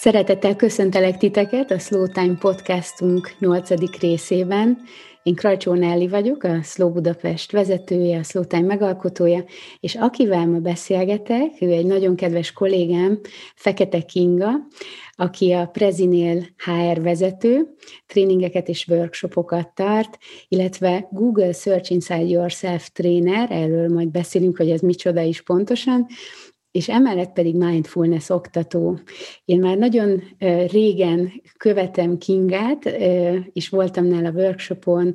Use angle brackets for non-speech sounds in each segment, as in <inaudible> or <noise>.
Szeretettel köszöntelek titeket a Slow Time podcastunk nyolcadik részében. Én Krajcsó Nelli vagyok, a Slow Budapest vezetője, a Slow Time megalkotója, és akivel ma beszélgetek, ő egy nagyon kedves kollégám, Fekete Kinga, aki a Prezinél HR vezető, tréningeket és workshopokat tart, illetve Google Search Inside Yourself tréner, erről majd beszélünk, hogy ez micsoda is pontosan, és emellett pedig mindfulness oktató. Én már nagyon régen követem Kingát, és voltam nála workshopon,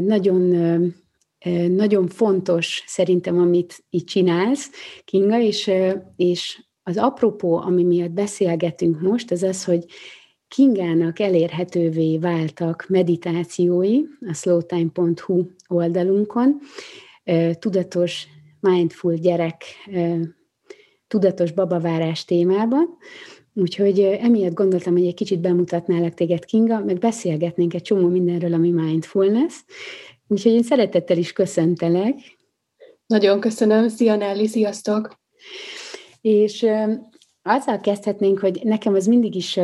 nagyon nagyon fontos szerintem, amit itt csinálsz, Kinga, és, és az apropó, ami miatt beszélgetünk most, az az, hogy Kingának elérhetővé váltak meditációi a slowtime.hu oldalunkon, tudatos, mindful gyerek tudatos babavárás témában. Úgyhogy emiatt gondoltam, hogy egy kicsit bemutatnálak téged, Kinga, meg beszélgetnénk egy csomó mindenről, ami mindfulness. Úgyhogy én szeretettel is köszöntelek. Nagyon köszönöm. Szia Nelly, sziasztok! És azzal kezdhetnénk, hogy nekem az mindig is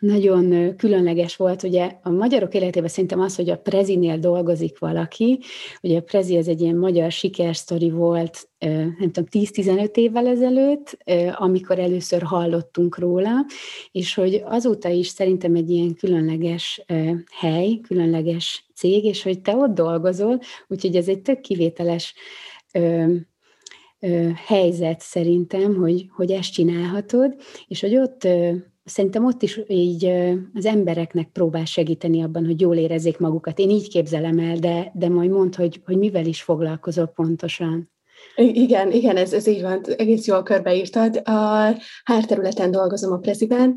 nagyon különleges volt, ugye a magyarok életében szerintem az, hogy a Prezinél dolgozik valaki, ugye a Prezi az egy ilyen magyar sikersztori volt, nem tudom, 10-15 évvel ezelőtt, amikor először hallottunk róla, és hogy azóta is szerintem egy ilyen különleges hely, különleges cég, és hogy te ott dolgozol, úgyhogy ez egy tök kivételes helyzet szerintem, hogy, hogy ezt csinálhatod, és hogy ott szerintem ott is így az embereknek próbál segíteni abban, hogy jól érezzék magukat. Én így képzelem el, de, de majd mondd, hogy, hogy mivel is foglalkozol pontosan. Igen, igen, ez, ez így van, egész jól körbeírtad. A hárterületen dolgozom a Preziben,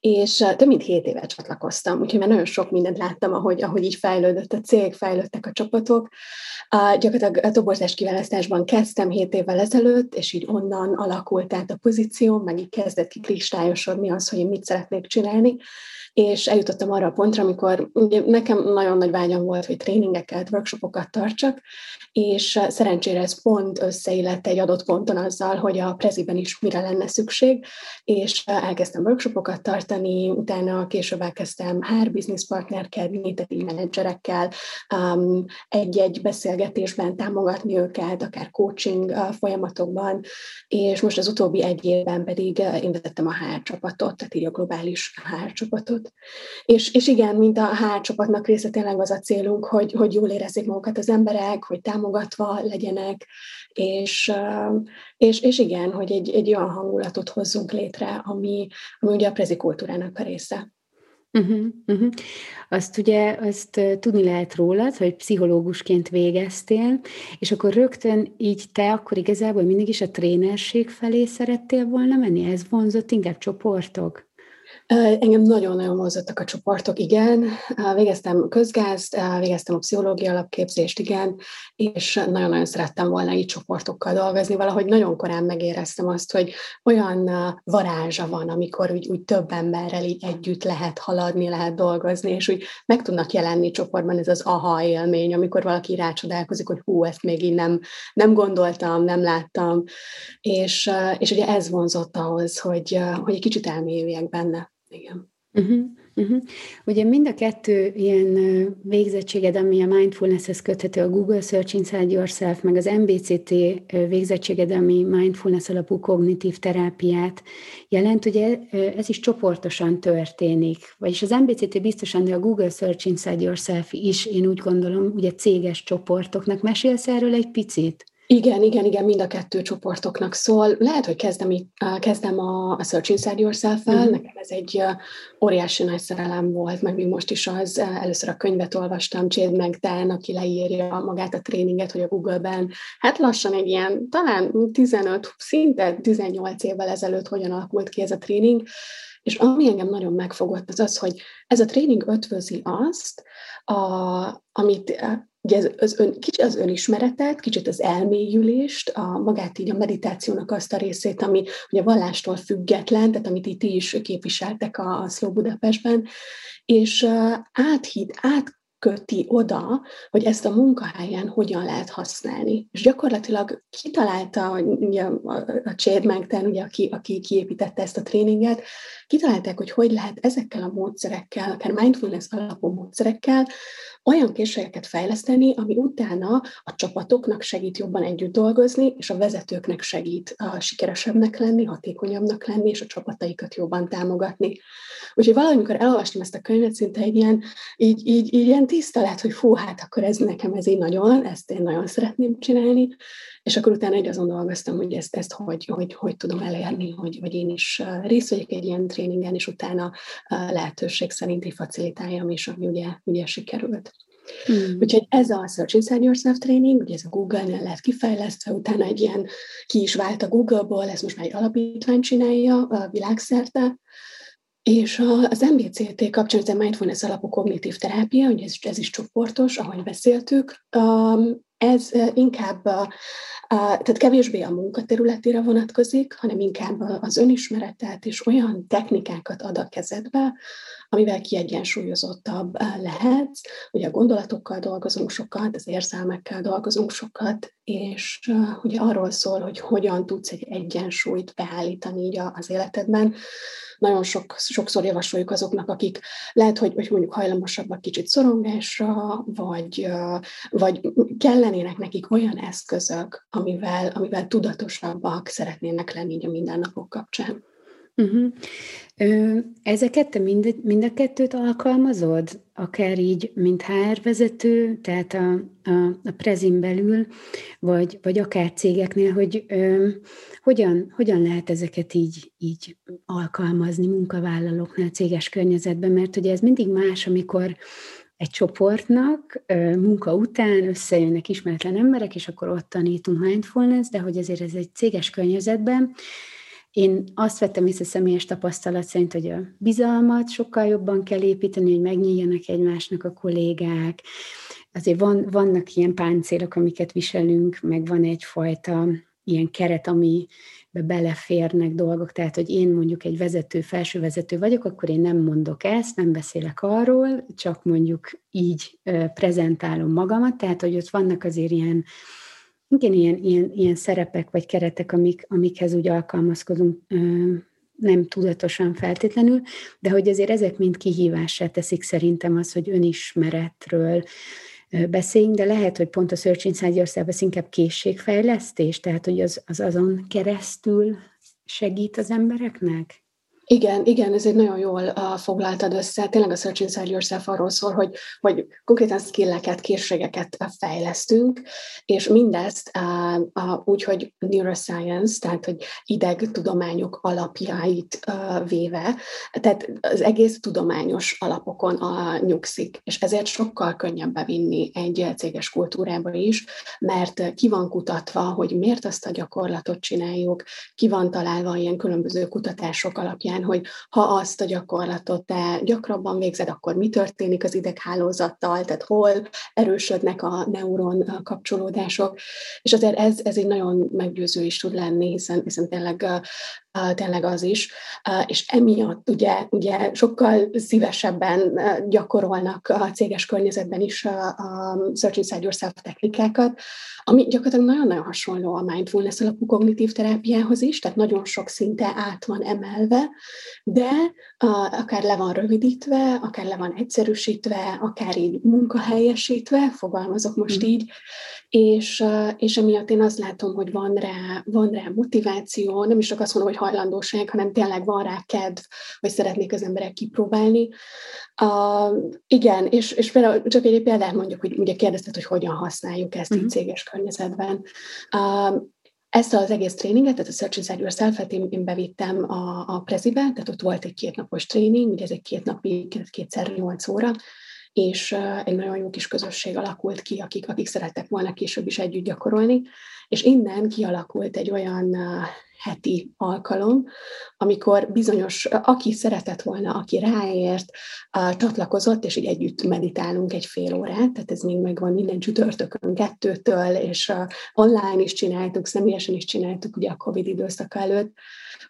és több mint hét éve csatlakoztam, úgyhogy már nagyon sok mindent láttam, ahogy, ahogy így fejlődött a cég, fejlődtek a csapatok. A, gyakorlatilag a toborzás kiválasztásban kezdtem hét évvel ezelőtt, és így onnan alakult át a pozíció, meg így kezdett ki kristályosodni az, hogy én mit szeretnék csinálni, és eljutottam arra a pontra, amikor nekem nagyon nagy vágyam volt, hogy tréningeket, workshopokat tartsak, és szerencsére ez pont összeillett egy adott ponton azzal, hogy a preziben is mire lenne szükség, és elkezdtem workshopokat tartani, utána később elkezdtem HR business partnerkedni, tehát így menedzserekkel um, egy-egy beszélgetésben támogatni őket, akár coaching folyamatokban, és most az utóbbi egy évben pedig én vezettem a HR csapatot, tehát így a globális HR csapatot. És, és igen, mint a HR csapatnak része tényleg az a célunk, hogy, hogy jól érezzék magukat az emberek, hogy támogatva legyenek, és, és, és igen, hogy egy, egy olyan hangulatot hozzunk létre, ami, ami ugye a prezikultúrának a része. Uh-huh, uh-huh. Azt ugye, azt tudni lehet rólad, hogy pszichológusként végeztél, és akkor rögtön így te akkor igazából mindig is a trénerség felé szerettél volna menni? Ez vonzott inkább csoportok? Engem nagyon-nagyon mozottak a csoportok, igen. Végeztem közgázt, végeztem a pszichológia alapképzést, igen, és nagyon-nagyon szerettem volna így csoportokkal dolgozni. Valahogy nagyon korán megéreztem azt, hogy olyan varázsa van, amikor úgy, úgy több emberrel így együtt lehet haladni, lehet dolgozni, és úgy meg tudnak jelenni csoportban ez az aha élmény, amikor valaki rácsodálkozik, hogy hú, ezt még így nem, nem gondoltam, nem láttam, és, és ugye ez vonzott ahhoz, hogy, hogy egy kicsit elmélyüljek benne. Igen. Uh-huh, uh-huh. Ugye mind a kettő ilyen végzettséged, ami a mindfulnesshez köthető, a Google Search Inside Yourself, meg az MBCT végzettséged, ami mindfulness alapú kognitív terápiát jelent, ugye ez is csoportosan történik. Vagyis az MBCT biztosan, de a Google Search Inside Yourself is, én úgy gondolom, ugye céges csoportoknak. Mesélsz erről egy picit? Igen, igen, igen, mind a kettő csoportoknak szól. Lehet, hogy kezdem, kezdem a, a Search Inside Yourself-el. Uh-huh. Nekem ez egy óriási nagy szerelem volt, meg még most is az. Először a könyvet olvastam, Chad Magdan, aki leírja magát a tréninget, hogy a Google-ben, hát lassan egy ilyen, talán 15, szinte 18 évvel ezelőtt hogyan alakult ki ez a tréning, és ami engem nagyon megfogott, az az, hogy ez a tréning ötvözi azt, a, amit ugye az, az ön, kicsit az önismeretet, kicsit az elmélyülést, a magát így a meditációnak azt a részét, ami ugye vallástól független, tehát amit itt is képviseltek a, a Slow Budapestben, és uh, áthid, át oda, hogy ezt a munkahelyen hogyan lehet használni. És gyakorlatilag kitalálta ugye, a, a Chad Magden, ugye, aki, aki kiépítette ezt a tréninget, kitalálták, hogy hogy lehet ezekkel a módszerekkel, akár mindfulness alapú módszerekkel olyan készségeket fejleszteni, ami utána a csapatoknak segít jobban együtt dolgozni, és a vezetőknek segít a sikeresebbnek lenni, hatékonyabbnak lenni, és a csapataikat jobban támogatni. Úgyhogy valamikor elolvastam ezt a könyvet, szinte egy ilyen, így, így, így ilyen tiszta lett, hogy fú, hát akkor ez nekem ez így nagyon, ezt én nagyon szeretném csinálni, és akkor utána egy azon dolgoztam, hogy ezt, ezt hogy, hogy, hogy tudom elérni, hogy, hogy én is részt vegyek egy ilyen tréningen, és utána lehetőség szerinti facilitáljam is, ami ugye, ugye sikerült. Hmm. Úgyhogy ez a Search Inside Yourself tréning, ugye ez a Google-nél lett kifejlesztve, utána egy ilyen ki is vált a Google-ból, ez most már egy alapítvány csinálja a világszerte, és az MBCT kapcsán, ez a mindfulness alapú kognitív terápia, ugye ez, ez is csoportos, ahogy beszéltük, ez inkább tehát kevésbé a munkaterületére vonatkozik, hanem inkább az önismeretet és olyan technikákat ad a kezedbe, amivel kiegyensúlyozottabb lehet. Ugye a gondolatokkal dolgozunk sokat, az érzelmekkel dolgozunk sokat, és ugye arról szól, hogy hogyan tudsz egy egyensúlyt beállítani így az életedben, nagyon sok, sokszor javasoljuk azoknak, akik lehet, hogy, hogy mondjuk hajlamosabbak kicsit szorongásra, vagy, vagy kellenének nekik olyan eszközök, amivel, amivel tudatosabbak szeretnének lenni így a mindennapok kapcsán. Uh-huh. Ezeket te mind, mind a kettőt alkalmazod? Akár így, mint HR vezető, tehát a, a, a prezin belül, vagy, vagy akár cégeknél, hogy ö, hogyan, hogyan lehet ezeket így, így alkalmazni munkavállalóknál, céges környezetben, mert ugye ez mindig más, amikor egy csoportnak munka után összejönnek ismeretlen emberek, és akkor ott tanítunk mindfulness, de hogy azért ez egy céges környezetben, én azt vettem észre személyes tapasztalat szerint, hogy a bizalmat sokkal jobban kell építeni, hogy megnyíljanak egymásnak a kollégák. Azért van, vannak ilyen páncélok, amiket viselünk, meg van egyfajta ilyen keret, ami beleférnek dolgok, tehát, hogy én mondjuk egy vezető, felső vezető vagyok, akkor én nem mondok ezt, nem beszélek arról, csak mondjuk így prezentálom magamat, tehát, hogy ott vannak azért ilyen igen, ilyen, ilyen, ilyen szerepek vagy keretek, amik, amikhez úgy alkalmazkodunk, nem tudatosan feltétlenül, de hogy azért ezek mind kihívássá teszik szerintem az, hogy önismeretről beszéljünk, de lehet, hogy pont a Search Inside Yourself az inkább készségfejlesztés, tehát hogy az, az azon keresztül segít az embereknek? Igen, igen, ez egy nagyon jól uh, foglaltad össze. Tényleg a Search Inside Yourself arról szól, hogy, hogy konkrétan skilleket, készségeket fejlesztünk, és mindezt uh, uh, úgy, hogy neuroscience, tehát hogy idegtudományok alapjait uh, véve, tehát az egész tudományos alapokon uh, nyugszik, és ezért sokkal könnyebb bevinni egy céges kultúrába is, mert ki van kutatva, hogy miért azt a gyakorlatot csináljuk, ki van találva ilyen különböző kutatások alapján, alapján, hogy ha azt a gyakorlatot te gyakrabban végzed, akkor mi történik az ideghálózattal, tehát hol erősödnek a neuron kapcsolódások, és azért ez, ez egy nagyon meggyőző is tud lenni, hiszen, hiszen tényleg tényleg az is, és emiatt ugye, ugye sokkal szívesebben gyakorolnak a céges környezetben is a Search Inside Yourself technikákat, ami gyakorlatilag nagyon-nagyon hasonló a mindfulness alapú kognitív terápiához is, tehát nagyon sok szinte át van emelve, de akár le van rövidítve, akár le van egyszerűsítve, akár így munkahelyesítve, fogalmazok most mm. így, és, és emiatt én azt látom, hogy van rá, van rá motiváció, nem is csak azt mondom, hogy hajlandóság, hanem tényleg van rá kedv, hogy szeretnék az emberek kipróbálni. Uh, igen, és, és például csak egy példát mondjuk, hogy ugye kérdezted, hogy hogyan használjuk ezt uh-huh. így mhm. céges környezetben. Uh, ezt az egész tréninget, tehát a Search Inside Yourself-et én, én bevittem a, a Prezibe, tehát ott volt egy kétnapos tréning, ugye ez egy két napi, kétszer nyolc óra, és egy nagyon jó kis közösség alakult ki, akik, akik szerettek volna később is együtt gyakorolni, és innen kialakult egy olyan heti alkalom, amikor bizonyos, aki szeretett volna, aki ráért, csatlakozott, és így együtt meditálunk egy fél órát, tehát ez még megvan minden csütörtökön kettőtől, és online is csináltuk, személyesen is csináltuk ugye a Covid időszak előtt,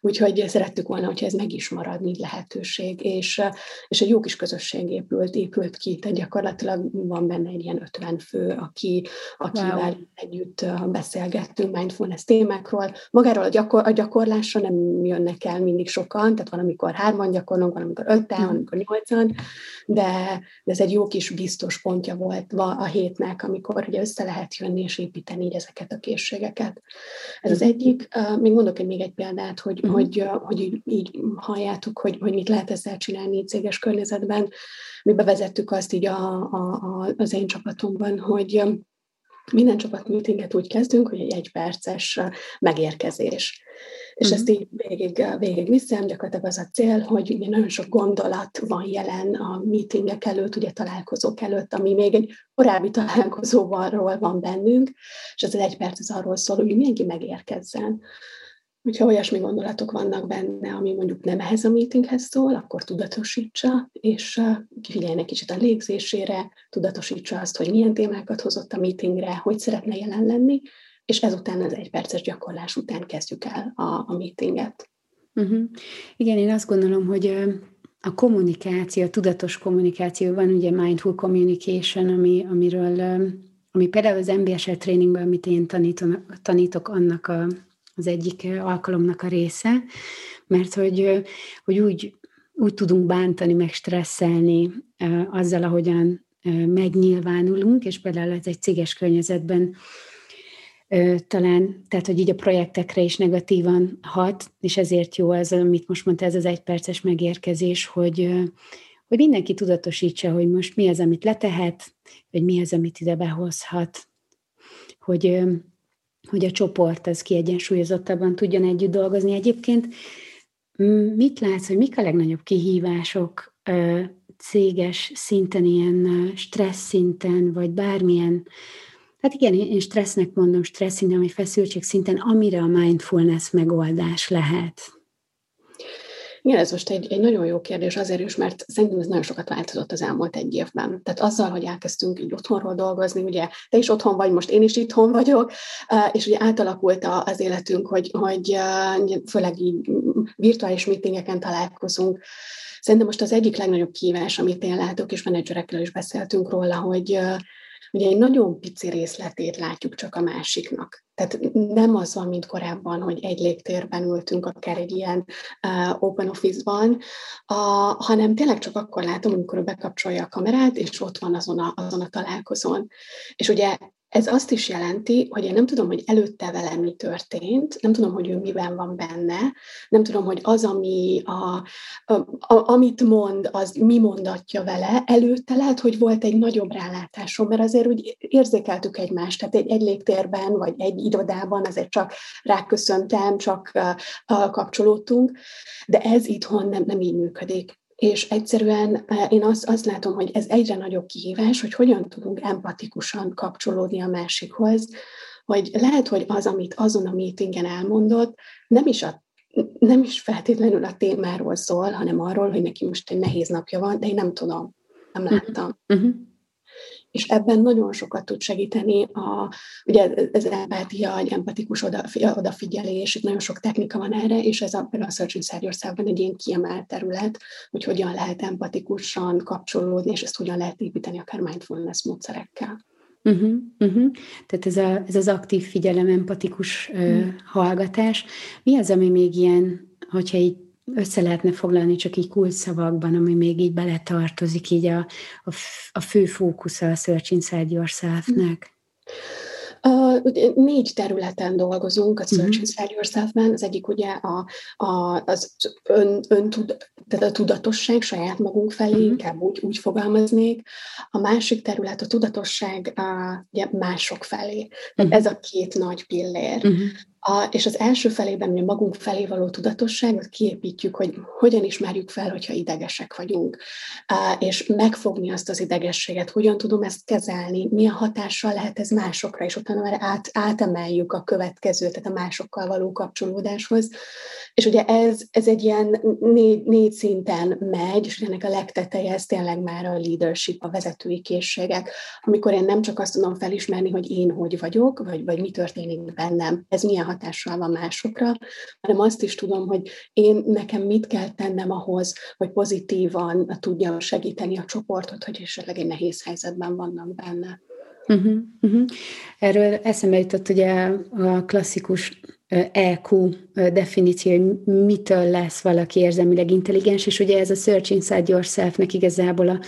úgyhogy szerettük volna, hogyha ez meg is marad, mint lehetőség, és, és egy jó kis közösség épült, épült ki, tehát gyakorlatilag van benne egy ilyen 50 fő, aki, akivel wow. együtt beszélgettünk mindfulness témákról. Magáról a, gyakor, a gyakorlásra nem jönnek el mindig sokan, tehát van, amikor hárman gyakorlunk, van, amikor öten, van, amikor nyolcan, de, de ez egy jó kis biztos pontja volt a hétnek, amikor ugye össze lehet jönni és építeni így ezeket a készségeket. Ez az egyik. Még mondok egy még egy példát, hogy, uh-huh. hogy, hogy így, így halljátok, hogy, hogy mit lehet ezzel csinálni céges környezetben. Mi bevezettük azt így a, a, a, az én csapatomban, hogy minden csapatmeetinget úgy kezdünk, hogy egy egyperces megérkezés. És uh-huh. ezt így végig, végig viszem, gyakorlatilag az a cél, hogy ugye nagyon sok gondolat van jelen a meetingek előtt, ugye találkozók előtt, ami még egy korábbi találkozóval van bennünk, és ez az egy perc az arról szól, hogy mindenki megérkezzen. Hogyha olyasmi gondolatok vannak benne, ami mondjuk nem ehhez a meetinghez szól, akkor tudatosítsa, és figyeljen egy kicsit a légzésére, tudatosítsa azt, hogy milyen témákat hozott a meetingre, hogy szeretne jelen lenni, és ezután az egyperces gyakorlás után kezdjük el a, a meetinget. Uh-huh. Igen, én azt gondolom, hogy a kommunikáció, a tudatos kommunikáció, van ugye mindful communication, ami, amiről, ami például az MBSL tréningben, amit én tanítom, tanítok, annak a, az egyik alkalomnak a része, mert hogy, hogy úgy, úgy tudunk bántani, meg stresszelni azzal, ahogyan megnyilvánulunk, és például ez egy céges környezetben talán, tehát hogy így a projektekre is negatívan hat, és ezért jó az, amit most mondta, ez az egyperces megérkezés, hogy, hogy mindenki tudatosítsa, hogy most mi az, amit letehet, vagy mi az, amit ide behozhat, hogy, hogy a csoport az kiegyensúlyozottabban tudjon együtt dolgozni. Egyébként mit látsz, hogy mik a legnagyobb kihívások céges szinten, ilyen stressz szinten, vagy bármilyen Hát igen, én stressznek mondom, stressz szinten, vagy feszültség szinten, amire a mindfulness megoldás lehet. Igen, ez most egy, egy nagyon jó kérdés azért is, mert szerintem ez nagyon sokat változott az elmúlt egy évben. Tehát azzal, hogy elkezdtünk így otthonról dolgozni, ugye te is otthon vagy, most én is itthon vagyok, és ugye átalakult az életünk, hogy, hogy főleg így virtuális meetingeken találkozunk, Szerintem most az egyik legnagyobb kívás, amit én látok, és menedzserekkel is beszéltünk róla, hogy ugye egy nagyon pici részletét látjuk csak a másiknak. Tehát nem az van, mint korábban, hogy egy légtérben ültünk, akár egy ilyen uh, open office-ban, uh, hanem tényleg csak akkor látom, amikor bekapcsolja a kamerát, és ott van azon a, azon a találkozón. És ugye ez azt is jelenti, hogy én nem tudom, hogy előtte velem mi történt, nem tudom, hogy ő miben van benne, nem tudom, hogy az, ami a, a, a, amit mond, az mi mondatja vele, előtte lehet, hogy volt egy nagyobb rálátásom, mert azért úgy érzékeltük egymást, tehát egy, egy légtérben, vagy egy irodában azért csak ráköszöntem, csak uh, kapcsolódtunk, de ez itthon nem, nem így működik. És egyszerűen e, én azt, azt látom, hogy ez egyre nagyobb kihívás, hogy hogyan tudunk empatikusan kapcsolódni a másikhoz, hogy lehet, hogy az, amit azon a meetingen elmondott, nem is a nem is feltétlenül a témáról szól, hanem arról, hogy neki most egy nehéz napja van, de én nem tudom, nem mhm. láttam. Uh-huh és ebben nagyon sokat tud segíteni a, ugye ez empátia, egy empatikus oda, odafigyelés, itt nagyon sok technika van erre, és ez a, például a Search Inside egy ilyen kiemelt terület, hogy hogyan lehet empatikusan kapcsolódni, és ezt hogyan lehet építeni akár mindfulness módszerekkel. Uh-huh, uh-huh. Tehát ez, a, ez az aktív figyelem, empatikus uh, hallgatás. Mi az, ami még ilyen, hogyha így össze lehetne foglalni csak így kulcsszavakban, ami még így beletartozik így a, a, a fő fókusza a Search Inside Yourself-nek? Uh, négy területen dolgozunk a Search uh-huh. Inside Yourself-ben. Az egyik ugye a, a, az ön, öntud, tehát a tudatosság saját magunk felé, uh-huh. inkább úgy, úgy fogalmaznék. A másik terület a tudatosság a, ugye mások felé. Uh-huh. ez a két nagy pillér. Uh-huh. A, és az első felében mi magunk felé való tudatosságot kiépítjük, hogy hogyan ismerjük fel, hogyha idegesek vagyunk, és megfogni azt az idegességet, hogyan tudom ezt kezelni, milyen hatással lehet ez másokra, és utána már át, átemeljük a következő, tehát a másokkal való kapcsolódáshoz. És ugye ez, ez egy ilyen négy, négy szinten megy, és ennek a legteteje ez tényleg már a leadership, a vezetői készségek, amikor én nem csak azt tudom felismerni, hogy én hogy vagyok, vagy, vagy mi történik bennem, ez milyen hatással van másokra, hanem azt is tudom, hogy én nekem mit kell tennem ahhoz, hogy pozitívan tudjam segíteni a csoportot, hogy esetleg egy nehéz helyzetben vannak benne. Uh-huh, uh-huh. Erről eszembe jutott ugye a klasszikus EQ definíció, hogy mitől lesz valaki érzelmileg intelligens, és ugye ez a Search Inside Yourself-nek igazából a,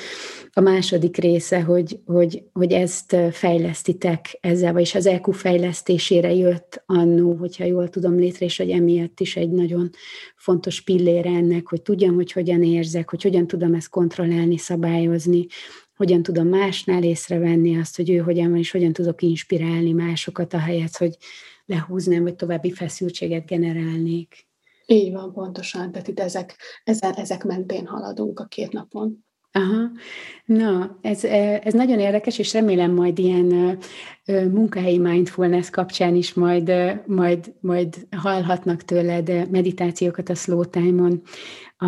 a második része, hogy, hogy, hogy ezt fejlesztitek ezzel, vagyis az EQ fejlesztésére jött annó, hogyha jól tudom létre, és hogy emiatt is egy nagyon fontos pillére ennek, hogy tudjam, hogy hogyan érzek, hogy hogyan tudom ezt kontrollálni, szabályozni, hogyan tudom másnál észrevenni azt, hogy ő hogyan van, és hogyan tudok inspirálni másokat, ahelyett, hogy lehúznám, vagy további feszültséget generálnék. Így van, pontosan. Tehát itt ezek, ezek, ezek mentén haladunk a két napon. Aha, na, ez, ez nagyon érdekes, és remélem majd ilyen munkahelyi mindfulness kapcsán is majd, majd, majd hallhatnak tőled meditációkat a slow time-on a,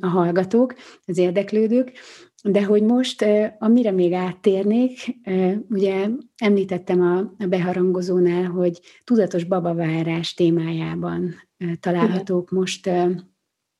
a hallgatók, az érdeklődők. De hogy most, amire még áttérnék, ugye említettem a beharangozónál, hogy tudatos babavárás témájában találhatók most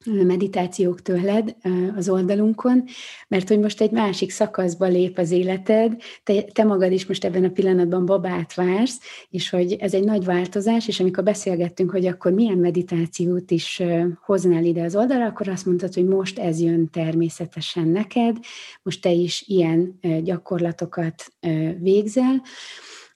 meditációk tőled az oldalunkon, mert hogy most egy másik szakaszba lép az életed, te, te magad is most ebben a pillanatban babát vársz, és hogy ez egy nagy változás, és amikor beszélgettünk, hogy akkor milyen meditációt is hoznál ide az oldalra, akkor azt mondtad, hogy most ez jön természetesen neked, most te is ilyen gyakorlatokat végzel,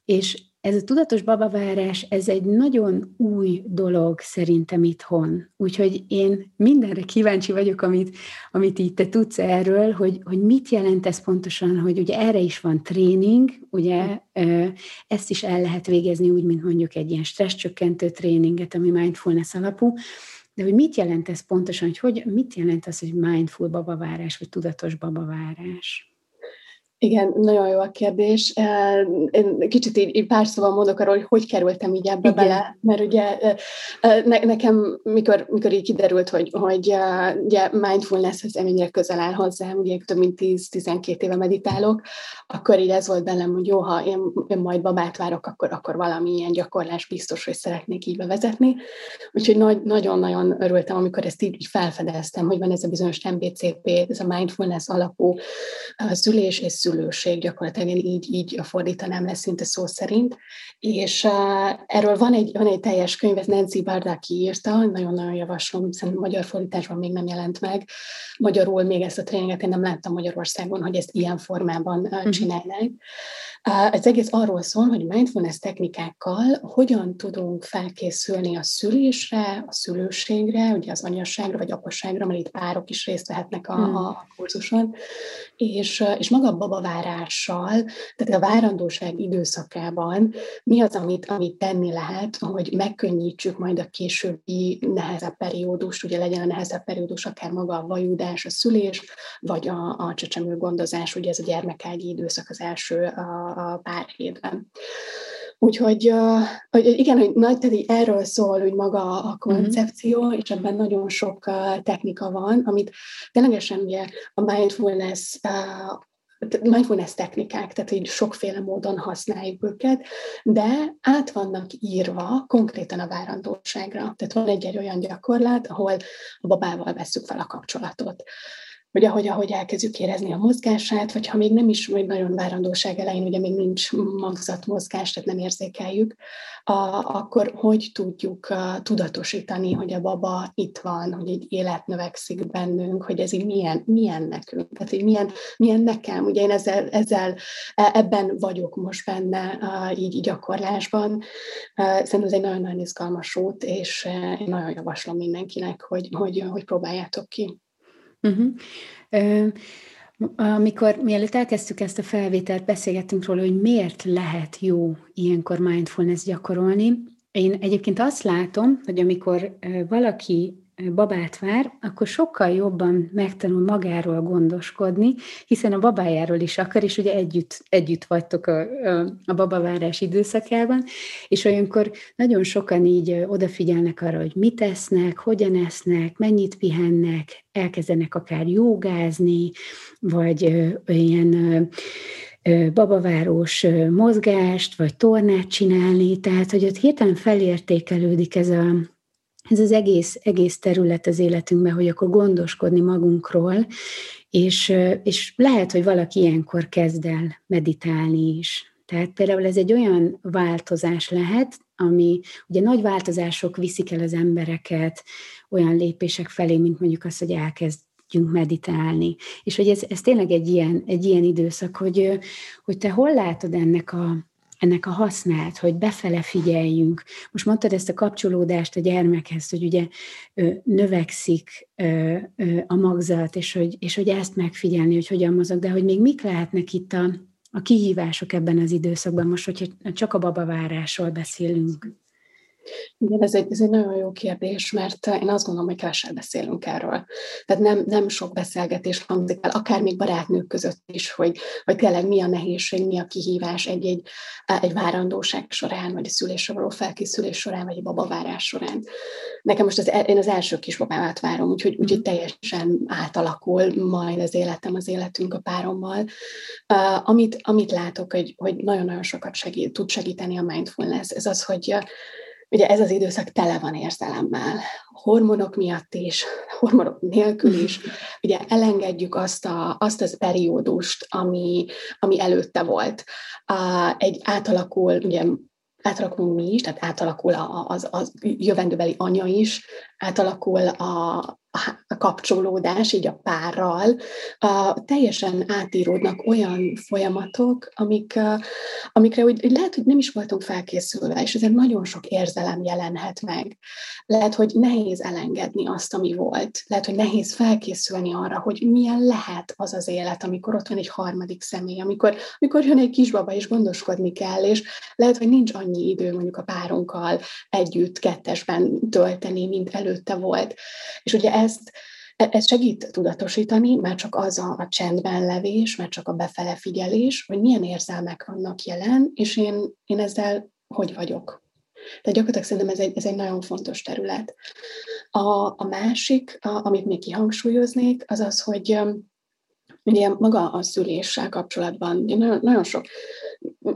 és ez a tudatos babavárás, ez egy nagyon új dolog szerintem itthon. Úgyhogy én mindenre kíváncsi vagyok, amit, amit így te tudsz erről, hogy, hogy mit jelent ez pontosan, hogy ugye erre is van tréning, ugye ezt is el lehet végezni úgy, mint mondjuk egy ilyen stresszcsökkentő tréninget, ami mindfulness alapú, de hogy mit jelent ez pontosan, hogy, hogy mit jelent az, hogy mindful babavárás, vagy tudatos babavárás? Igen, nagyon jó a kérdés. Én kicsit így, így pár szóval mondok arról, hogy hogy kerültem így ebbe Igen. bele, mert ugye ne, nekem, mikor, mikor így kiderült, hogy, hogy ugye mindfulness ez mennyire közel áll hozzám, ugye több mint 10-12 éve meditálok, akkor így ez volt bennem, hogy jó, ha én, én majd babát várok, akkor, akkor valami ilyen gyakorlás biztos, hogy szeretnék így bevezetni. Úgyhogy nagy, nagyon-nagyon örültem, amikor ezt így, így felfedeztem, hogy van ez a bizonyos MBCP, ez a mindfulness alapú szülés és szülőség, gyakorlatilag én így, így fordítanám le szinte szó szerint. És uh, erről van egy, van egy teljes könyv, ez Nancy Bardaki írta, nagyon-nagyon javaslom, hiszen magyar fordításban még nem jelent meg. Magyarul még ezt a tréninget én nem láttam Magyarországon, hogy ezt ilyen formában uh, csinálnák. Ez egész arról szól, hogy mindfulness technikákkal hogyan tudunk felkészülni a szülésre, a szülőségre, ugye az anyasságra vagy apasságra, mert itt párok is részt vehetnek a, hmm. a kurzuson, és, és maga a babavárással, tehát a várandóság időszakában mi az, amit, amit tenni lehet, hogy megkönnyítsük majd a későbbi nehezebb periódus, ugye legyen a nehezebb periódus akár maga a vajudás, a szülés, vagy a, a csecsemő gondozás, ugye ez a gyermekágyi időszak az első a, a pár hétben. Úgyhogy hogy igen, hogy nagy, tehát erről szól hogy maga a mhm. koncepció, mm-hmm. és ebben nagyon sok technika van, amit ténylegesen ugye a mindfulness mindfulness technikák, tehát így sokféle módon használjuk őket, de át vannak írva konkrétan a várandóságra. Tehát van egy, egy olyan gyakorlat, ahol a babával veszük fel a kapcsolatot hogy ahogy, ahogy elkezdjük érezni a mozgását, vagy ha még nem is vagy nagyon várandóság elején, ugye még nincs magzatmozgás, tehát nem érzékeljük, a, akkor hogy tudjuk a, tudatosítani, hogy a baba itt van, hogy egy élet növekszik bennünk, hogy ez így milyen, milyen nekünk, tehát így milyen, milyen nekem, ugye én ezzel, ezzel e, ebben vagyok most benne így gyakorlásban. Szerintem ez egy nagyon-nagyon izgalmas út, és én nagyon javaslom mindenkinek, hogy, hogy, hogy próbáljátok ki. Uh-huh. Amikor mielőtt elkezdtük ezt a felvételt, beszélgettünk róla, hogy miért lehet jó ilyenkor mindfulness gyakorolni, én egyébként azt látom, hogy amikor valaki babát vár, akkor sokkal jobban megtanul magáról gondoskodni, hiszen a babájáról is akar, és ugye együtt, együtt vagytok a, a babavárás időszakában, és olyankor nagyon sokan így odafigyelnek arra, hogy mit esznek, hogyan esznek, mennyit pihennek, elkezdenek akár jogázni, vagy ilyen babavárós mozgást, vagy tornát csinálni, tehát hogy ott hirtelen felértékelődik ez a ez az egész, egész terület az életünkben, hogy akkor gondoskodni magunkról, és, és lehet, hogy valaki ilyenkor kezd el meditálni is. Tehát például ez egy olyan változás lehet, ami ugye nagy változások viszik el az embereket olyan lépések felé, mint mondjuk az, hogy elkezdjünk meditálni. És hogy ez, ez tényleg egy ilyen, egy ilyen időszak, hogy, hogy te hol látod ennek a, ennek a hasznát, hogy befele figyeljünk. Most mondtad ezt a kapcsolódást a gyermekhez, hogy ugye növekszik a magzat, és hogy, és hogy ezt megfigyelni, hogy hogyan mozog, de hogy még mik lehetnek itt a, a kihívások ebben az időszakban, most, hogyha csak a babavárásról beszélünk. Igen, ez egy, ez egy nagyon jó kérdés, mert én azt gondolom, hogy keveset beszélünk erről. Tehát nem, nem sok beszélgetés hangzik el, akár még barátnők között is, hogy, hogy tényleg mi a nehézség, mi a kihívás egy-egy egy várandóság során, vagy a szülésre való felkészülés során, vagy egy babavárás során. Nekem most az, én az első kisbabámát várom, úgyhogy, úgyhogy mhm. teljesen átalakul majd az életem, az életünk a párommal. Uh, amit, amit látok, hogy, hogy nagyon-nagyon sokat segít, tud segíteni a mindfulness, ez az, hogy Ugye ez az időszak tele van érzelemmel, hormonok miatt is, hormonok nélkül is. <laughs> Ugye elengedjük azt, a, azt az periódust, ami, ami előtte volt. Egy átalakul, ugye átalakulunk mi is, tehát átalakul az, az jövendőbeli anya is, átalakul a, a kapcsolódás, így a párral, a, teljesen átíródnak olyan folyamatok, amik, amikre úgy, úgy lehet, hogy nem is voltunk felkészülve, és ezért nagyon sok érzelem jelenhet meg. Lehet, hogy nehéz elengedni azt, ami volt. Lehet, hogy nehéz felkészülni arra, hogy milyen lehet az az élet, amikor ott van egy harmadik személy, amikor, amikor jön egy kisbaba, és gondoskodni kell, és lehet, hogy nincs annyi idő mondjuk a párunkkal együtt, kettesben tölteni, mint előtte volt. És ugye ezt, e, ez segít tudatosítani, már csak az a, a csendben levés, már csak a befele figyelés, hogy milyen érzelmek vannak jelen, és én, én ezzel hogy vagyok. Tehát gyakorlatilag szerintem ez egy, ez egy nagyon fontos terület. A, a másik, a, amit még kihangsúlyoznék, az az, hogy ugye maga a szüléssel kapcsolatban nagyon, nagyon sok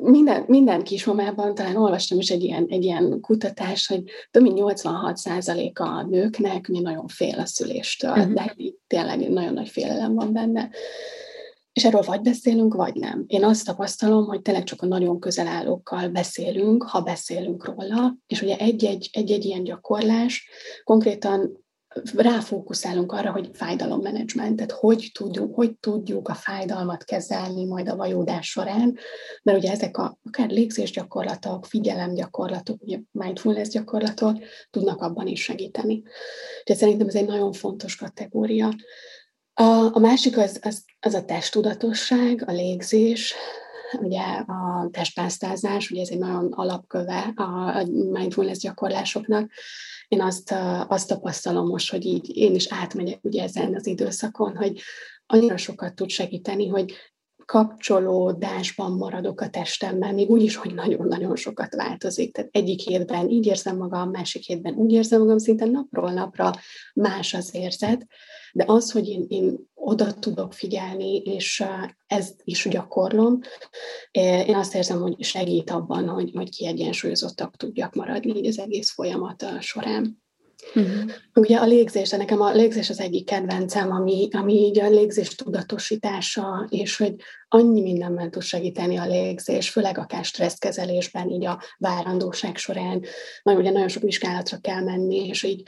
minden, minden kismamában talán olvastam is egy ilyen, egy ilyen kutatás, hogy több mint 86% a nőknek mi nagyon fél a szüléstől, uh-huh. de tényleg nagyon nagy félelem van benne. És erről vagy beszélünk, vagy nem. Én azt tapasztalom, hogy tényleg csak a nagyon közelállókkal beszélünk, ha beszélünk róla, és ugye egy-egy, egy-egy ilyen gyakorlás konkrétan ráfókuszálunk arra, hogy fájdalommenedzsment, hogy tudjuk, hogy tudjuk a fájdalmat kezelni majd a vajódás során, mert ugye ezek a, akár légzésgyakorlatok, figyelemgyakorlatok, ugye mindfulness gyakorlatok tudnak abban is segíteni. Úgyhogy szerintem ez egy nagyon fontos kategória. A, a másik az, az, az a testtudatosság, a légzés, ugye a testpásztázás, ugye ez egy nagyon alapköve a mindfulness gyakorlásoknak, én azt, azt tapasztalom most, hogy így én is átmegyek ugye ezen az időszakon, hogy annyira sokat tud segíteni, hogy kapcsolódásban maradok a testemmel, még úgy is, hogy nagyon-nagyon sokat változik. Tehát egyik hétben így érzem magam, másik hétben úgy érzem magam, szinte napról napra más az érzet, de az, hogy én, én oda tudok figyelni, és ezt is gyakorlom, én azt érzem, hogy segít abban, hogy, hogy kiegyensúlyozottak tudjak maradni így az egész folyamat során. Uh-huh. Ugye a légzés, de nekem a légzés az egyik kedvencem, ami, ami így a légzés tudatosítása, és hogy annyi mindenben tud segíteni a légzés, főleg akár stresszkezelésben, így a várandóság során, nagyon, ugye nagyon sok vizsgálatra kell menni, és így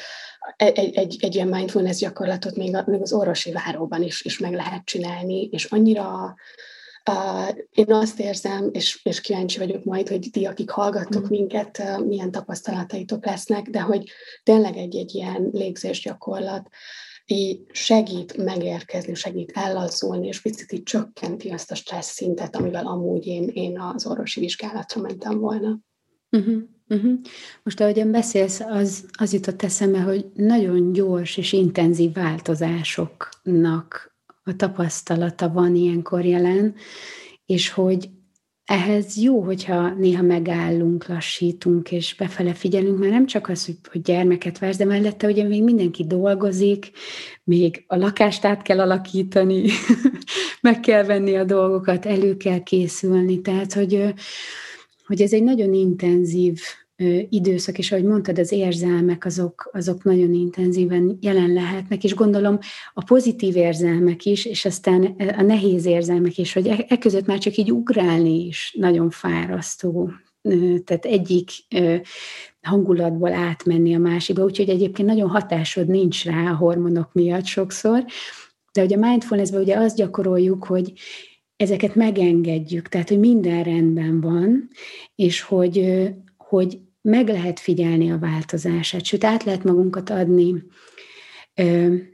egy, egy, egy ilyen mindfulness gyakorlatot még, a, még az orvosi váróban is, is meg lehet csinálni, és annyira Uh, én azt érzem, és, és kíváncsi vagyok majd, hogy ti, akik hallgattok mm. minket, uh, milyen tapasztalataitok lesznek, de hogy tényleg egy-egy ilyen légzésgyakorlat így segít megérkezni, segít ellazulni, és picit így csökkenti azt a stressz szintet, amivel amúgy én, én az orvosi vizsgálatra mentem volna. Uh-huh. Uh-huh. Most ahogyan beszélsz, az, az jutott eszembe, hogy nagyon gyors és intenzív változásoknak a tapasztalata van ilyenkor jelen, és hogy ehhez jó, hogyha néha megállunk, lassítunk, és befele figyelünk, mert nem csak az, hogy, gyermeket vársz, de mellette ugye még mindenki dolgozik, még a lakást át kell alakítani, <laughs> meg kell venni a dolgokat, elő kell készülni, tehát hogy, hogy ez egy nagyon intenzív időszak, és ahogy mondtad, az érzelmek azok, azok nagyon intenzíven jelen lehetnek, és gondolom a pozitív érzelmek is, és aztán a nehéz érzelmek is, hogy e, e között már csak így ugrálni is nagyon fárasztó. Tehát egyik hangulatból átmenni a másikba, úgyhogy egyébként nagyon hatásod nincs rá a hormonok miatt sokszor, de hogy a mindfulnessben ugye azt gyakoroljuk, hogy ezeket megengedjük, tehát hogy minden rendben van, és hogy, hogy meg lehet figyelni a változását, sőt át lehet magunkat adni,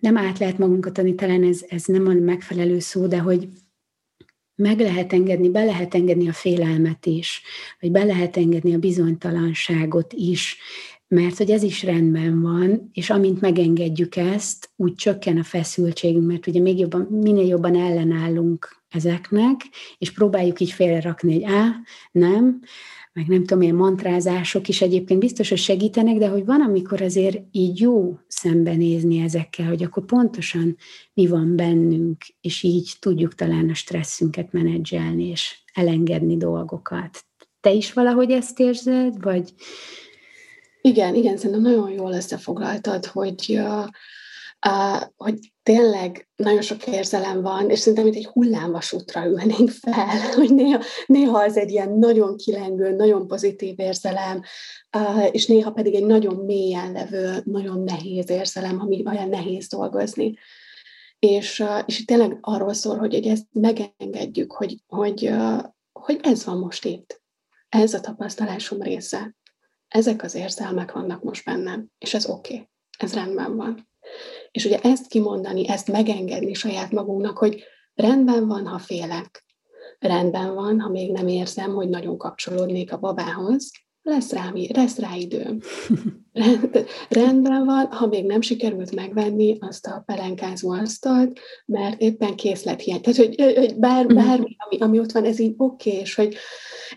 nem át lehet magunkat adni, talán ez, ez nem a megfelelő szó, de hogy meg lehet engedni, be lehet engedni a félelmet is, vagy be lehet engedni a bizonytalanságot is, mert hogy ez is rendben van, és amint megengedjük ezt, úgy csökken a feszültségünk, mert ugye még jobban, minél jobban ellenállunk ezeknek, és próbáljuk így félrerakni, hogy á, nem, meg nem tudom, ilyen mantrázások is egyébként biztos, hogy segítenek, de hogy van, amikor azért így jó szembenézni ezekkel, hogy akkor pontosan mi van bennünk, és így tudjuk talán a stresszünket menedzselni, és elengedni dolgokat. Te is valahogy ezt érzed, vagy... Igen, igen, szerintem nagyon jól összefoglaltad, hogy, hogy tényleg nagyon sok érzelem van, és szerintem mint egy hullámvasútra ülnénk fel, <laughs> hogy néha, néha az egy ilyen nagyon kilengő, nagyon pozitív érzelem, és néha pedig egy nagyon mélyen levő, nagyon nehéz érzelem, ami olyan nehéz dolgozni. És, és tényleg arról szól, hogy ezt megengedjük, hogy, hogy, hogy ez van most itt. Ez a tapasztalásom része. Ezek az érzelmek vannak most bennem, és ez oké, okay. ez rendben van. És ugye ezt kimondani, ezt megengedni saját magunknak, hogy rendben van, ha félek. Rendben van, ha még nem érzem, hogy nagyon kapcsolódnék a babához, lesz rá, lesz rá időm. Rend, <laughs> rendben van, ha még nem sikerült megvenni azt a pelenkázó asztalt, mert éppen készlet hiány. Tehát, hogy, hogy bár, mhm. bármi, ami, ami ott van, ez így oké, okay, és hogy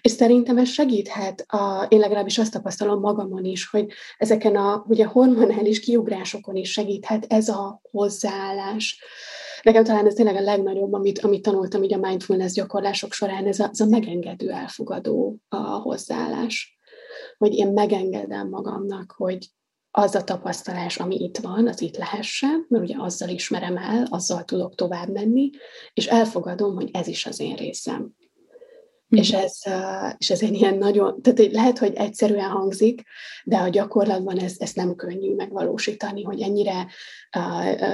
és szerintem ez segíthet, a, én legalábbis azt tapasztalom magamon is, hogy ezeken a ugye hormonális kiugrásokon is segíthet ez a hozzáállás. Nekem talán ez tényleg a legnagyobb, amit, amit tanultam így a mindfulness gyakorlások során, ez a, ez a megengedő, elfogadó a hozzáállás. Hogy én megengedem magamnak, hogy az a tapasztalás, ami itt van, az itt lehessen, mert ugye azzal ismerem el, azzal tudok tovább menni, és elfogadom, hogy ez is az én részem. Mm. És, ez, és ez egy ilyen nagyon, tehát lehet, hogy egyszerűen hangzik, de a gyakorlatban ez, ez nem könnyű megvalósítani, hogy ennyire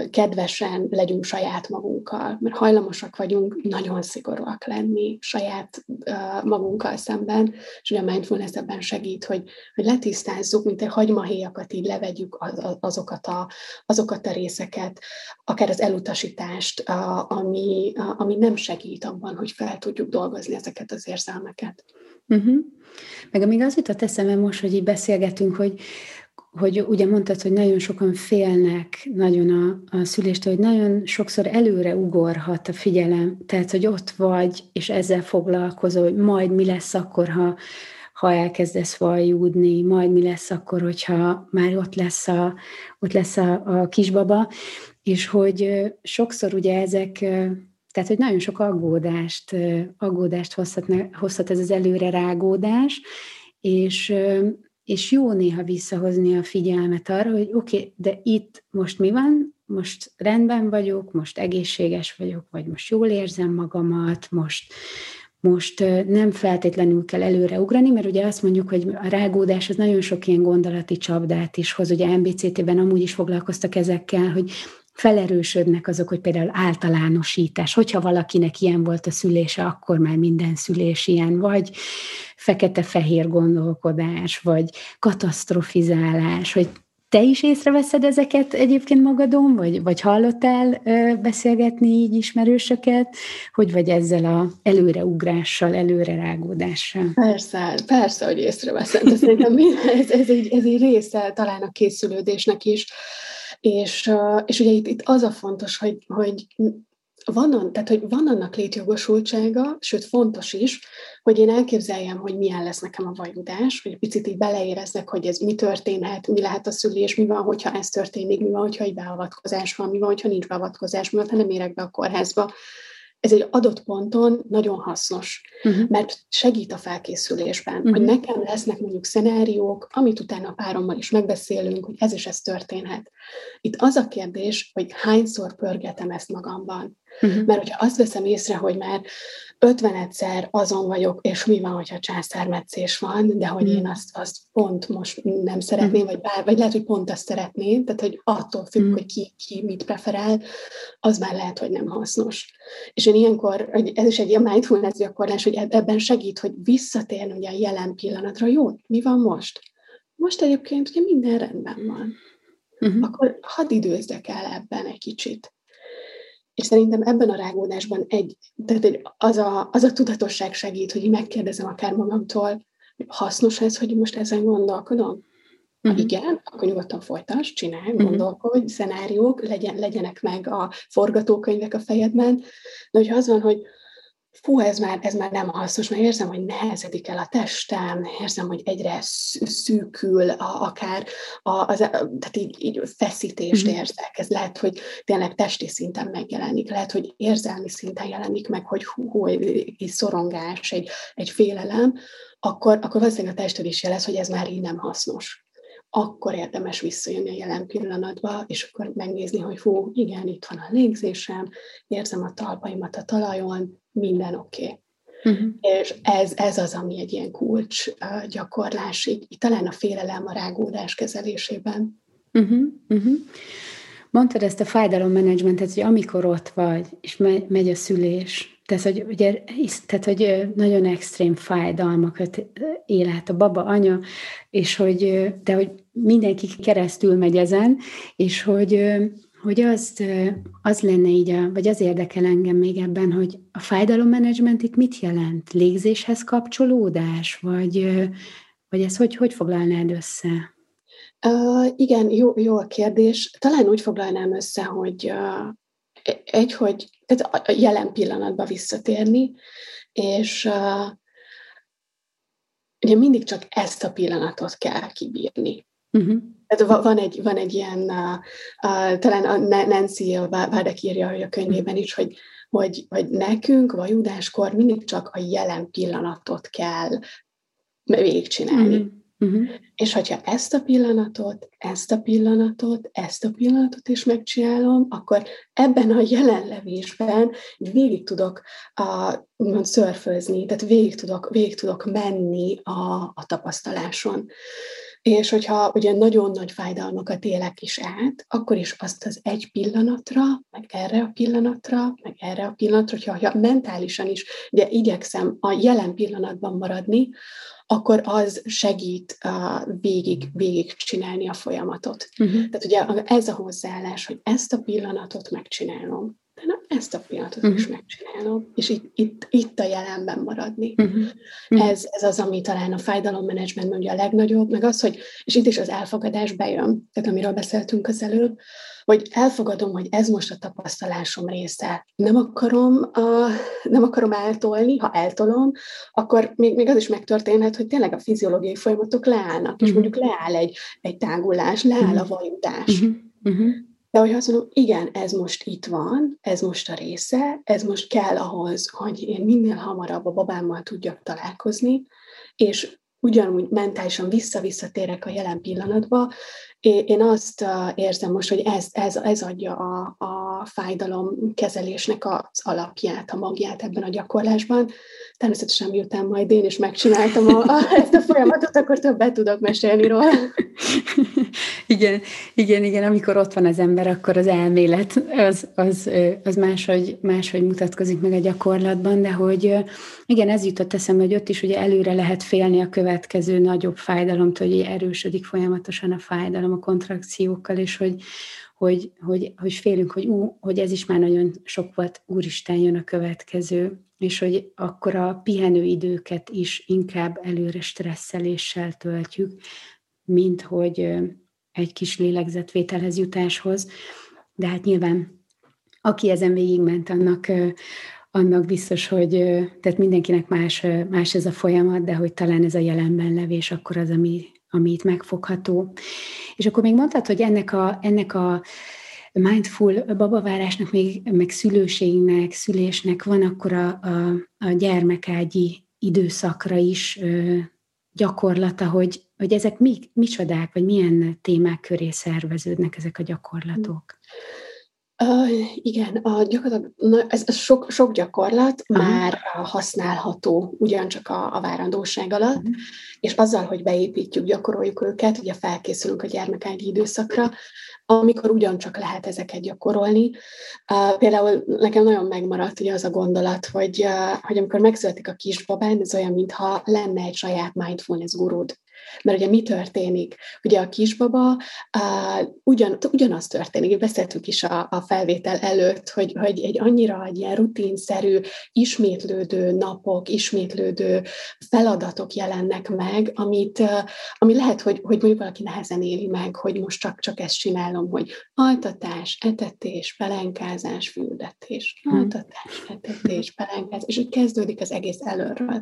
kedvesen legyünk saját magunkkal, mert hajlamosak vagyunk nagyon szigorúak lenni saját magunkkal szemben, és ugye a mindfulness ebben segít, hogy, hogy letisztázzuk, mint egy hagymahéjakat így levegyük az, azokat, a, azokat a részeket, akár az elutasítást, ami, ami nem segít abban, hogy fel tudjuk dolgozni ezeket az érzelmeket. Uh-huh. Meg amíg az jutott eszembe most, hogy így beszélgetünk, hogy, hogy ugye mondtad, hogy nagyon sokan félnek nagyon a, a szüléstől, hogy nagyon sokszor előre ugorhat a figyelem, tehát, hogy ott vagy, és ezzel foglalkozol, hogy majd mi lesz akkor, ha, ha elkezdesz vajúdni, majd mi lesz akkor, hogyha már ott lesz a, ott lesz a, a kisbaba, és hogy sokszor ugye ezek tehát, hogy nagyon sok aggódást, aggódást hozhat, hozhat ez az előre rágódás, és, és jó néha visszahozni a figyelmet arra, hogy oké, okay, de itt most mi van, most rendben vagyok, most egészséges vagyok, vagy most jól érzem magamat, most, most nem feltétlenül kell előre ugrani, mert ugye azt mondjuk, hogy a rágódás az nagyon sok ilyen gondolati csapdát is hoz. Ugye MBCT-ben amúgy is foglalkoztak ezekkel, hogy felerősödnek azok, hogy például általánosítás, hogyha valakinek ilyen volt a szülése, akkor már minden szülés ilyen, vagy. Fekete-fehér gondolkodás, vagy katasztrofizálás, hogy te is észreveszed ezeket egyébként magadon, vagy, vagy hallottál beszélgetni így ismerősöket, hogy vagy ezzel a előreugrással, előrerágódással? Persze, persze, hogy észreveszem, de szerintem ez, ez, egy, ez egy része talán a készülődésnek is, és, és ugye itt, itt az a fontos, hogy, hogy van, tehát, hogy van annak létjogosultsága, sőt fontos is, hogy én elképzeljem, hogy milyen lesz nekem a vajudás, hogy picit így beleérezzek, hogy ez mi történhet, mi lehet a szülés, mi van, hogyha ez történik, mi van, hogyha egy beavatkozás van, mi van, hogyha nincs beavatkozás, mi van, ha nem érek be a kórházba. Ez egy adott ponton nagyon hasznos, uh-huh. mert segít a felkészülésben, uh-huh. hogy nekem lesznek mondjuk szenáriók, amit utána a párommal is megbeszélünk, hogy ez is ez történhet. Itt az a kérdés, hogy hányszor pörgetem ezt magamban. Uh-huh. Mert hogyha azt veszem észre, hogy már 50 azon vagyok, és mi van, hogyha császármetszés van, de hogy uh-huh. én azt, azt pont most nem szeretném, uh-huh. vagy, bár, vagy lehet, hogy pont azt szeretném, tehát hogy attól függ, hogy ki, ki mit preferál, az már lehet, hogy nem hasznos. És én ilyenkor, ez is egy ilyen mindfulness gyakorlás, hogy ebben segít, hogy visszatérni ugye a jelen pillanatra, jó, mi van most? Most egyébként ugye minden rendben van. Uh-huh. Akkor hadd időzzek el ebben egy kicsit. És szerintem ebben a rágódásban egy, tehát egy, az, a, az a tudatosság segít, hogy megkérdezem akár magamtól, hasznos ez, hogy most ezen gondolkodom? Ha uh-huh. igen, akkor nyugodtan folytasd, csinálj, uh-huh. gondolkodj, szenáriók, legyen, legyenek meg a forgatókönyvek a fejedben, de hogyha az van, hogy fú, ez már, ez már nem hasznos, mert érzem, hogy nehezedik el a testem, érzem, hogy egyre szűkül a, akár, a, az, tehát így, így feszítést mm-hmm. érzek. Ez lehet, hogy tényleg testi szinten megjelenik, lehet, hogy érzelmi szinten jelenik meg, hogy hú, hú egy, egy szorongás, egy, egy félelem, akkor, akkor valószínűleg a tested is jelez, hogy ez már így nem hasznos akkor érdemes visszajönni a jelen pillanatba, és akkor megnézni, hogy fú, igen, itt van a légzésem, érzem a talpaimat a talajon, minden oké. Okay. Uh-huh. És ez, ez az, ami egy ilyen kulcs uh, gyakorlás, így, talán a félelem a rágódás kezelésében. Uh-huh. Uh-huh. Mondtad ezt a fájdalommenedzsmentet, hogy amikor ott vagy, és megy a szülés, tehát, hogy, ugye, tehát, hogy nagyon extrém fájdalmakat él át a baba, anya, és hogy, de hogy mindenki keresztül megy ezen, és hogy, hogy az, az lenne így, a, vagy az érdekel engem még ebben, hogy a fájdalommenedzsment itt mit jelent? Légzéshez kapcsolódás, vagy, vagy ez hogy, hogy foglalnád össze? Uh, igen, jó, jó a kérdés. Talán úgy foglalnám össze, hogy uh, egy, hogy tehát a jelen pillanatba visszatérni, és uh, ugye mindig csak ezt a pillanatot kell kibírni. Uh-huh. Tehát van egy, van egy ilyen, uh, uh, talán a Nancy Vádek írja hogy a könyvében is, hogy, hogy, hogy nekünk vajudáskor mindig csak a jelen pillanatot kell végigcsinálni. Uh-huh. Uh-huh. És hogyha ezt a pillanatot, ezt a pillanatot, ezt a pillanatot is megcsinálom, akkor ebben a jelenlevésben végig tudok a, úgymond szörfözni, tehát végig tudok, végig tudok menni a, a tapasztaláson. És hogyha ugye nagyon nagy fájdalmakat élek is át, akkor is azt az egy pillanatra, meg erre a pillanatra, meg erre a pillanatra, hogyha mentálisan is ugye igyekszem a jelen pillanatban maradni, akkor az segít uh, végig, végig csinálni a folyamatot. Uh-huh. Tehát ugye ez a hozzáállás, hogy ezt a pillanatot megcsinálom, ezt a pillanatot uh-huh. is megcsinálom, és itt, itt, itt a jelenben maradni. Uh-huh. Uh-huh. Ez, ez az, ami talán a fájdalommenedzsmentben ugye a legnagyobb, meg az, hogy, és itt is az elfogadás bejön, tehát amiről beszéltünk az előbb, hogy elfogadom, hogy ez most a tapasztalásom része. Nem akarom, uh, nem akarom eltolni, ha eltolom, akkor még, még az is megtörténhet, hogy tényleg a fiziológiai folyamatok leállnak, uh-huh. és mondjuk leáll egy, egy tágulás, leáll uh-huh. a vajudás. Uh-huh. Uh-huh. De hogyha azt mondom, igen, ez most itt van, ez most a része, ez most kell ahhoz, hogy én minél hamarabb a babámmal tudjak találkozni, és ugyanúgy mentálisan vissza-visszatérek a jelen pillanatba, én azt érzem most, hogy ez, ez, ez adja a, a fájdalom kezelésnek az alapját, a magját ebben a gyakorlásban. Természetesen miután majd én is megcsináltam a, a, ezt a folyamatot, akkor többet tudok mesélni róla. <laughs> igen, igen, igen, amikor ott van az ember, akkor az elmélet az, az, az máshogy, máshogy mutatkozik meg a gyakorlatban, de hogy igen, ez jutott eszembe, hogy ott is ugye előre lehet félni a következő nagyobb fájdalomtól, hogy erősödik folyamatosan a fájdalom a kontrakciókkal, és hogy, hogy, hogy, hogy félünk, hogy, ú, hogy ez is már nagyon sok volt, úristen jön a következő, és hogy akkor a pihenőidőket is inkább előre stresszeléssel töltjük, mint hogy egy kis lélegzetvételhez jutáshoz. De hát nyilván, aki ezen végigment, annak, annak biztos, hogy tehát mindenkinek más, más ez a folyamat, de hogy talán ez a jelenben levés akkor az, ami, ami itt megfogható. És akkor még mondtad, hogy ennek a, ennek a mindful babavárásnak, még, meg szülőségnek, szülésnek van akkor a, a, a gyermekágyi időszakra is gyakorlata, hogy, hogy ezek mi, micsodák, vagy milyen témák köré szerveződnek ezek a gyakorlatok? Uh, igen, a gyakorlat, na, ez, ez sok, sok gyakorlat Aha. már használható ugyancsak a, a várandóság alatt, uh-huh. és azzal, hogy beépítjük, gyakoroljuk őket, ugye felkészülünk a gyermekágyi időszakra, amikor ugyancsak lehet ezeket gyakorolni. Uh, például nekem nagyon megmaradt ugye az a gondolat, hogy, uh, hogy amikor megszületik a kisbabán, ez olyan, mintha lenne egy saját mindfulness gurud. Mert ugye mi történik? Ugye a kisbaba uh, ugyan, ugyanaz történik, beszéltük is a, a felvétel előtt, hogy, hogy egy annyira egy ilyen rutinszerű, ismétlődő napok, ismétlődő feladatok jelennek meg, amit, uh, ami lehet, hogy, hogy mondjuk valaki nehezen éli meg, hogy most csak, csak ezt csinálom, hogy altatás, etetés, pelenkázás, füldetés, hmm. altatás, etetés, pelenkázás, és úgy kezdődik az egész előről.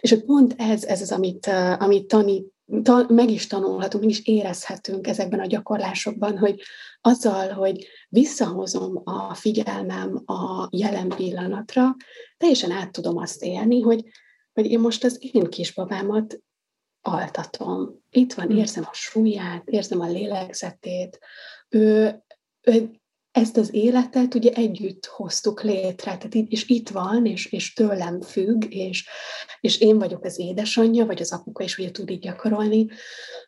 És hogy pont ez, ez az, amit, uh, amit tanít, ta, meg is tanulhatunk, meg is érezhetünk ezekben a gyakorlásokban, hogy azzal, hogy visszahozom a figyelmem a jelen pillanatra, teljesen át tudom azt élni, hogy, hogy én most az én kisbabámat altatom. Itt van, hm. érzem a súlyát, érzem a lélegzetét, ő, ő ezt az életet ugye együtt hoztuk létre, tehát itt, és itt van, és, és tőlem függ, és, és én vagyok az édesanyja, vagy az apuka is ugye tud így gyakorolni,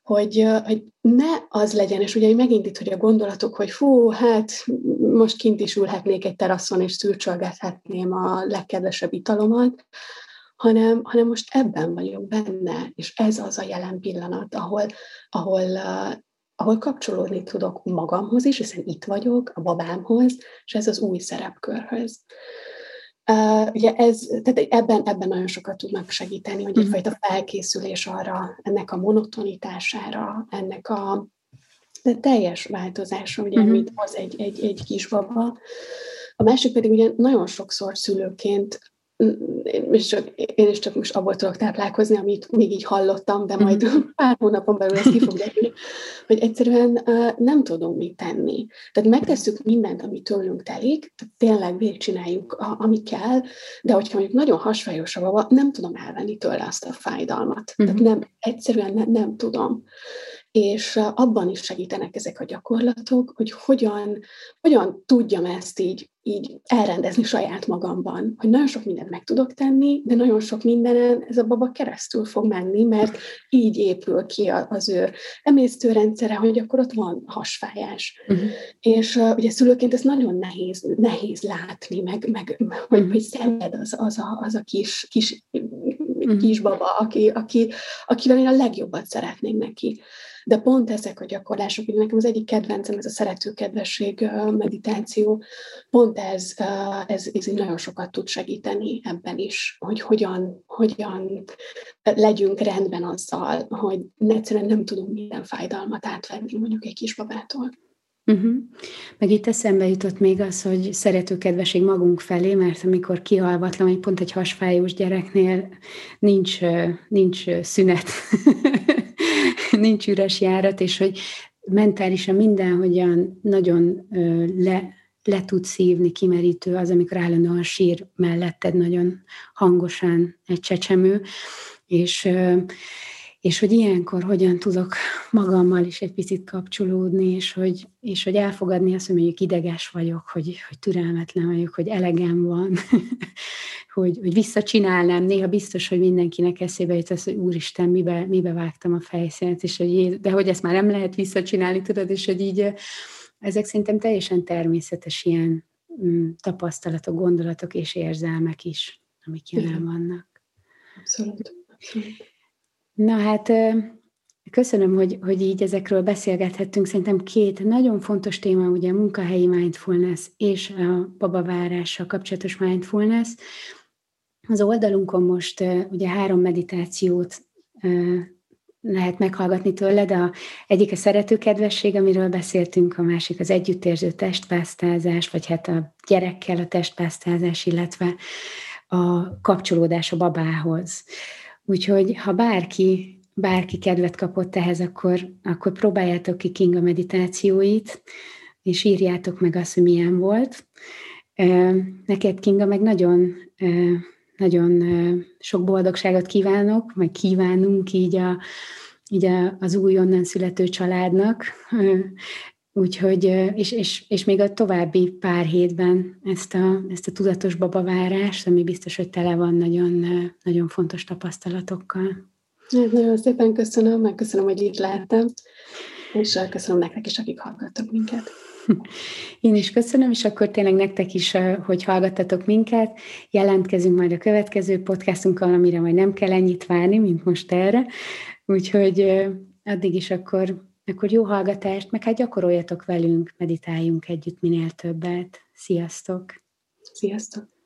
hogy, hogy ne az legyen, és ugye megint itt, hogy a gondolatok, hogy fú, hát most kint is ülhetnék egy teraszon, és szürcsölgethetném a legkedvesebb italomat, hanem, hanem most ebben vagyok benne, és ez az a jelen pillanat, ahol, ahol ahol kapcsolódni tudok magamhoz is, hiszen itt vagyok, a babámhoz, és ez az új szerepkörhöz. Uh, ugye ez, tehát ebben, ebben nagyon sokat tudnak segíteni, hogy mhm. egyfajta felkészülés arra, ennek a monotonitására, ennek a de teljes változásra, ugye, uh-huh. amit az egy, egy, egy kisbaba. A másik pedig ugye nagyon sokszor szülőként és csak, én is csak most abból tudok táplálkozni, amit még így hallottam, de majd mm. <laughs> pár hónapon belül ezt ki fog derülni, hogy egyszerűen nem tudunk mit tenni. Tehát megtesszük mindent, ami tőlünk telik, tehát tényleg végigcsináljuk, ami kell, de hogyha mondjuk nagyon hasfájós a baba, nem tudom elvenni tőle azt a fájdalmat. Tehát nem, egyszerűen ne, nem tudom és abban is segítenek ezek a gyakorlatok, hogy hogyan, hogyan tudjam ezt így, így elrendezni saját magamban, hogy nagyon sok mindent meg tudok tenni, de nagyon sok mindenen ez a baba keresztül fog menni, mert így épül ki az ő emésztőrendszere, hogy akkor ott van hasfájás. Uh-huh. És uh, ugye szülőként ez nagyon nehéz, nehéz látni, meg, meg hogy, uh-huh. hogy szenved az, az, a, az a kis, kis uh-huh. kisbaba, aki, aki, akivel én a legjobbat szeretnék neki. De pont ezek a gyakorlások, ugye nekem az egyik kedvencem, ez a szeretőkedvesség meditáció, pont ez, ez, ez nagyon sokat tud segíteni ebben is, hogy hogyan, hogyan legyünk rendben azzal, hogy egyszerűen nem tudunk minden fájdalmat átvenni mondjuk egy kisbabától. Uh-huh. Meg itt eszembe jutott még az, hogy szeretőkedvesség magunk felé, mert amikor kihalvatlan, hogy pont egy hasfájós gyereknél nincs, nincs szünet <laughs> nincs üres járat, és hogy mentálisan mindenhogyan nagyon le, le tud szívni, kimerítő az, amikor állandóan sír melletted nagyon hangosan egy csecsemő, és és hogy ilyenkor hogyan tudok magammal is egy picit kapcsolódni, és hogy, és hogy elfogadni azt, hogy mondjuk ideges vagyok, hogy, hogy türelmetlen vagyok, hogy elegem van, <laughs> hogy, hogy visszacsinálnám. Néha biztos, hogy mindenkinek eszébe jut az, hogy úristen, mibe, mibe vágtam a fejszínet, és hogy, de hogy ezt már nem lehet visszacsinálni, tudod, és hogy így ezek szerintem teljesen természetes ilyen mm, tapasztalatok, gondolatok és érzelmek is, amik jelen vannak. Abszolút. Abszolút. Na hát köszönöm, hogy, hogy így ezekről beszélgethettünk. Szerintem két nagyon fontos téma, ugye a munkahelyi mindfulness és a babavárással kapcsolatos mindfulness. Az oldalunkon most ugye három meditációt lehet meghallgatni tőled. A, egyik a szeretőkedvesség, amiről beszéltünk, a másik az együttérző testpásztázás, vagy hát a gyerekkel a testpásztázás, illetve a kapcsolódás a babához. Úgyhogy ha bárki, bárki kedvet kapott ehhez, akkor, akkor próbáljátok ki Kinga meditációit, és írjátok meg azt, hogy milyen volt. Neked, Kinga, meg nagyon, nagyon sok boldogságot kívánok, meg kívánunk így, a, így a, az újonnan születő családnak. Úgyhogy, és, és, és még a további pár hétben ezt a, ezt a tudatos babavárást, ami biztos, hogy tele van nagyon, nagyon fontos tapasztalatokkal. Nagyon szépen köszönöm, meg köszönöm, hogy itt lehettem, és köszönöm nektek is, akik hallgattak minket. <laughs> Én is köszönöm, és akkor tényleg nektek is, hogy hallgattatok minket. Jelentkezünk majd a következő podcastunkkal, amire majd nem kell ennyit várni, mint most erre. Úgyhogy addig is akkor akkor jó hallgatást, meg hát gyakoroljatok velünk, meditáljunk együtt minél többet. Sziasztok! Sziasztok!